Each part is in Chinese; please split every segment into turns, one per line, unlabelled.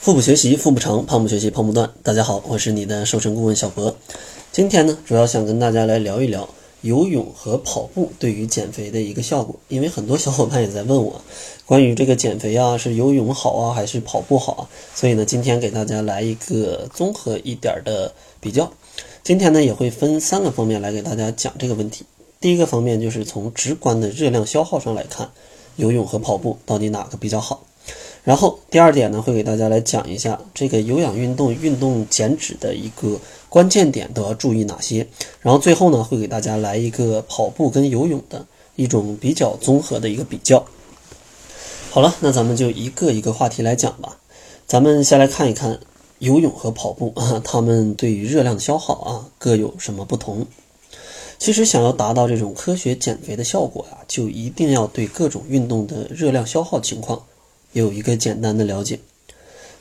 腹部学习腹不长，胖不学习胖不断。大家好，我是你的瘦身顾问小博。今天呢，主要想跟大家来聊一聊游泳和跑步对于减肥的一个效果。因为很多小伙伴也在问我，关于这个减肥啊，是游泳好啊，还是跑步好啊？所以呢，今天给大家来一个综合一点的比较。今天呢，也会分三个方面来给大家讲这个问题。第一个方面就是从直观的热量消耗上来看，游泳和跑步到底哪个比较好？然后第二点呢，会给大家来讲一下这个有氧运动运动减脂的一个关键点都要注意哪些。然后最后呢，会给大家来一个跑步跟游泳的一种比较综合的一个比较。好了，那咱们就一个一个话题来讲吧。咱们先来看一看游泳和跑步啊，它们对于热量的消耗啊各有什么不同。其实想要达到这种科学减肥的效果呀，就一定要对各种运动的热量消耗情况。有一个简单的了解，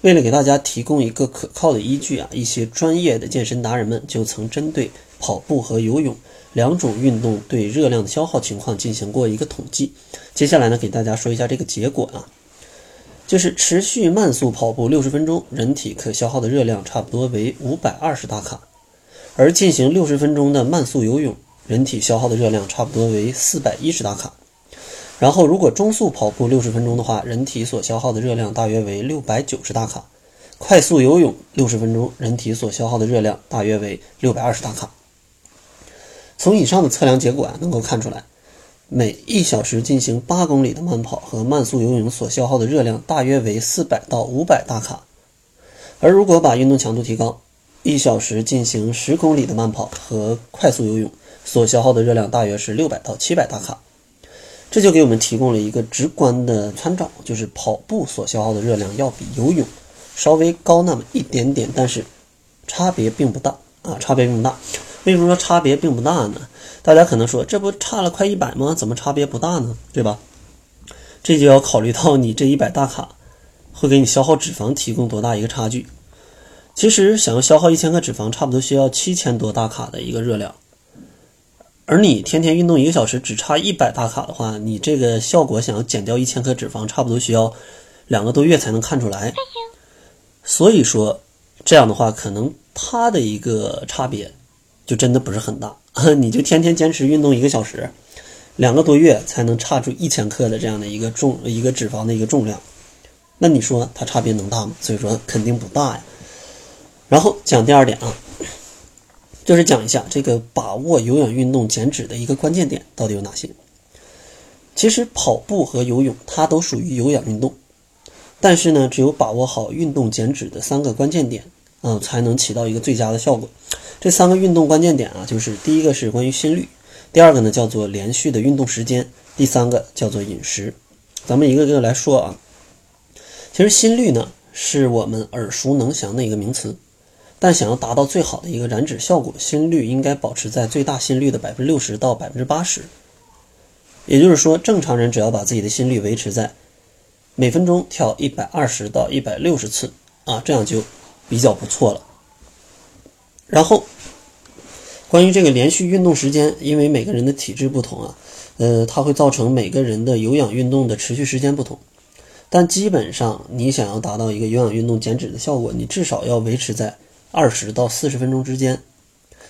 为了给大家提供一个可靠的依据啊，一些专业的健身达人们就曾针对跑步和游泳两种运动对热量的消耗情况进行过一个统计。接下来呢，给大家说一下这个结果啊，就是持续慢速跑步六十分钟，人体可消耗的热量差不多为五百二十大卡，而进行六十分钟的慢速游泳，人体消耗的热量差不多为四百一十大卡。然后，如果中速跑步六十分钟的话，人体所消耗的热量大约为六百九十大卡；快速游泳六十分钟，人体所消耗的热量大约为六百二十大卡。从以上的测量结果啊，能够看出来，每一小时进行八公里的慢跑和慢速游泳所消耗的热量大约为四百到五百大卡。而如果把运动强度提高，一小时进行十公里的慢跑和快速游泳所消耗的热量大约是六百到七百大卡。这就给我们提供了一个直观的参照，就是跑步所消耗的热量要比游泳稍微高那么一点点，但是差别并不大啊，差别并不大。为什么说差别并不大呢？大家可能说，这不差了快一百吗？怎么差别不大呢？对吧？这就要考虑到你这一百大卡会给你消耗脂肪提供多大一个差距。其实想要消耗一千克脂肪，差不多需要七千多大卡的一个热量。而你天天运动一个小时，只差一百大卡的话，你这个效果想要减掉一千克脂肪，差不多需要两个多月才能看出来。所以说，这样的话，可能它的一个差别就真的不是很大。你就天天坚持运动一个小时，两个多月才能差出一千克的这样的一个重一个脂肪的一个重量，那你说它差别能大吗？所以说肯定不大呀。然后讲第二点啊。就是讲一下这个把握有氧运动减脂的一个关键点到底有哪些。其实跑步和游泳它都属于有氧运动，但是呢，只有把握好运动减脂的三个关键点，嗯，才能起到一个最佳的效果。这三个运动关键点啊，就是第一个是关于心率，第二个呢叫做连续的运动时间，第三个叫做饮食。咱们一个个来说啊。其实心率呢，是我们耳熟能详的一个名词。但想要达到最好的一个燃脂效果，心率应该保持在最大心率的百分之六十到百分之八十。也就是说，正常人只要把自己的心率维持在每分钟跳一百二十到一百六十次啊，这样就比较不错了。然后，关于这个连续运动时间，因为每个人的体质不同啊，呃，它会造成每个人的有氧运动的持续时间不同。但基本上，你想要达到一个有氧运动减脂的效果，你至少要维持在。二十到四十分钟之间，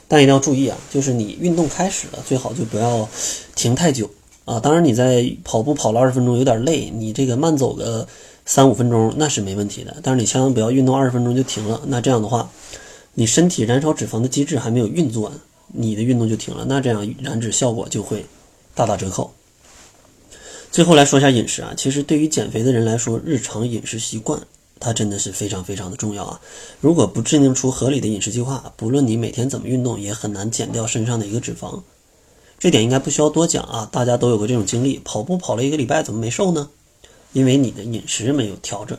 但一定要注意啊，就是你运动开始了，最好就不要停太久啊。当然，你在跑步跑了二十分钟有点累，你这个慢走个三五分钟那是没问题的。但是你千万不要运动二十分钟就停了，那这样的话，你身体燃烧脂肪的机制还没有运作，你的运动就停了，那这样燃脂效果就会大打折扣。最后来说一下饮食啊，其实对于减肥的人来说，日常饮食习惯。它真的是非常非常的重要啊！如果不制定出合理的饮食计划，不论你每天怎么运动，也很难减掉身上的一个脂肪。这点应该不需要多讲啊，大家都有过这种经历：跑步跑了一个礼拜，怎么没瘦呢？因为你的饮食没有调整。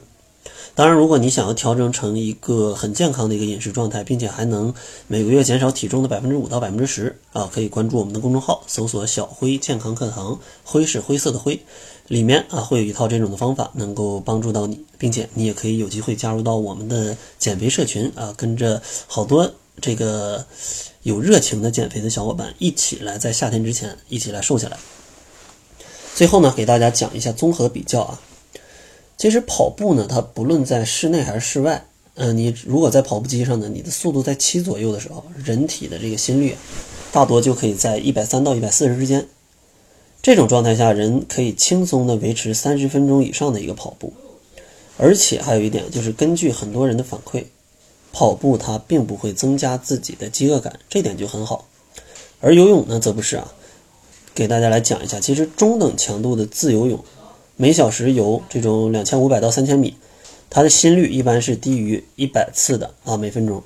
当然，如果你想要调整成一个很健康的一个饮食状态，并且还能每个月减少体重的百分之五到百分之十啊，可以关注我们的公众号，搜索“小辉健康课堂”，灰是灰色的灰。里面啊会有一套这种的方法，能够帮助到你，并且你也可以有机会加入到我们的减肥社群啊，跟着好多这个有热情的减肥的小伙伴一起来，在夏天之前一起来瘦下来。最后呢，给大家讲一下综合比较啊。其实跑步呢，它不论在室内还是室外，嗯，你如果在跑步机上呢，你的速度在七左右的时候，人体的这个心率大多就可以在一百三到一百四十之间。这种状态下，人可以轻松的维持三十分钟以上的一个跑步。而且还有一点就是，根据很多人的反馈，跑步它并不会增加自己的饥饿感，这点就很好。而游泳呢，则不是啊。给大家来讲一下，其实中等强度的自由泳。每小时游这种两千五百到三千米，它的心率一般是低于一百次的啊每分钟。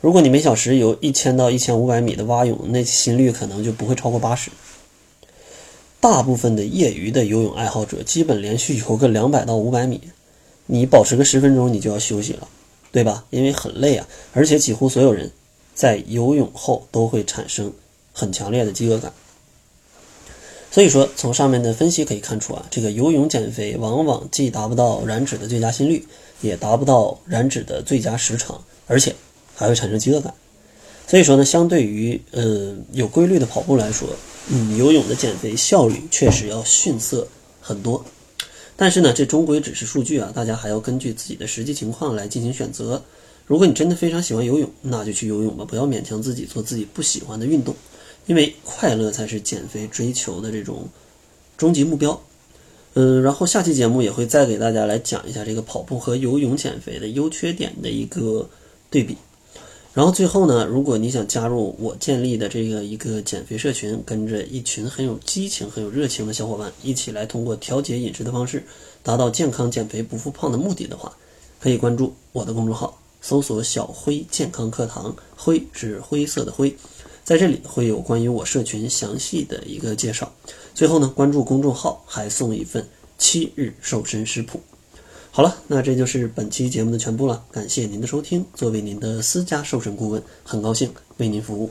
如果你每小时游一千到一千五百米的蛙泳，那心率可能就不会超过八十。大部分的业余的游泳爱好者，基本连续游个两百到五百米，你保持个十分钟，你就要休息了，对吧？因为很累啊，而且几乎所有人在游泳后都会产生很强烈的饥饿感。所以说，从上面的分析可以看出啊，这个游泳减肥往往既达不到燃脂的最佳心率，也达不到燃脂的最佳时长，而且还会产生饥饿感。所以说呢，相对于呃有规律的跑步来说，嗯，游泳的减肥效率确实要逊色很多。但是呢，这终归只是数据啊，大家还要根据自己的实际情况来进行选择。如果你真的非常喜欢游泳，那就去游泳吧，不要勉强自己做自己不喜欢的运动。因为快乐才是减肥追求的这种终极目标，嗯，然后下期节目也会再给大家来讲一下这个跑步和游泳减肥的优缺点的一个对比。然后最后呢，如果你想加入我建立的这个一个减肥社群，跟着一群很有激情、很有热情的小伙伴一起来通过调节饮食的方式达到健康减肥不复胖的目的的话，可以关注我的公众号，搜索“小辉健康课堂”，灰是灰色的灰。在这里会有关于我社群详细的一个介绍。最后呢，关注公众号还送一份七日瘦身食谱。好了，那这就是本期节目的全部了。感谢您的收听。作为您的私家瘦身顾问，很高兴为您服务。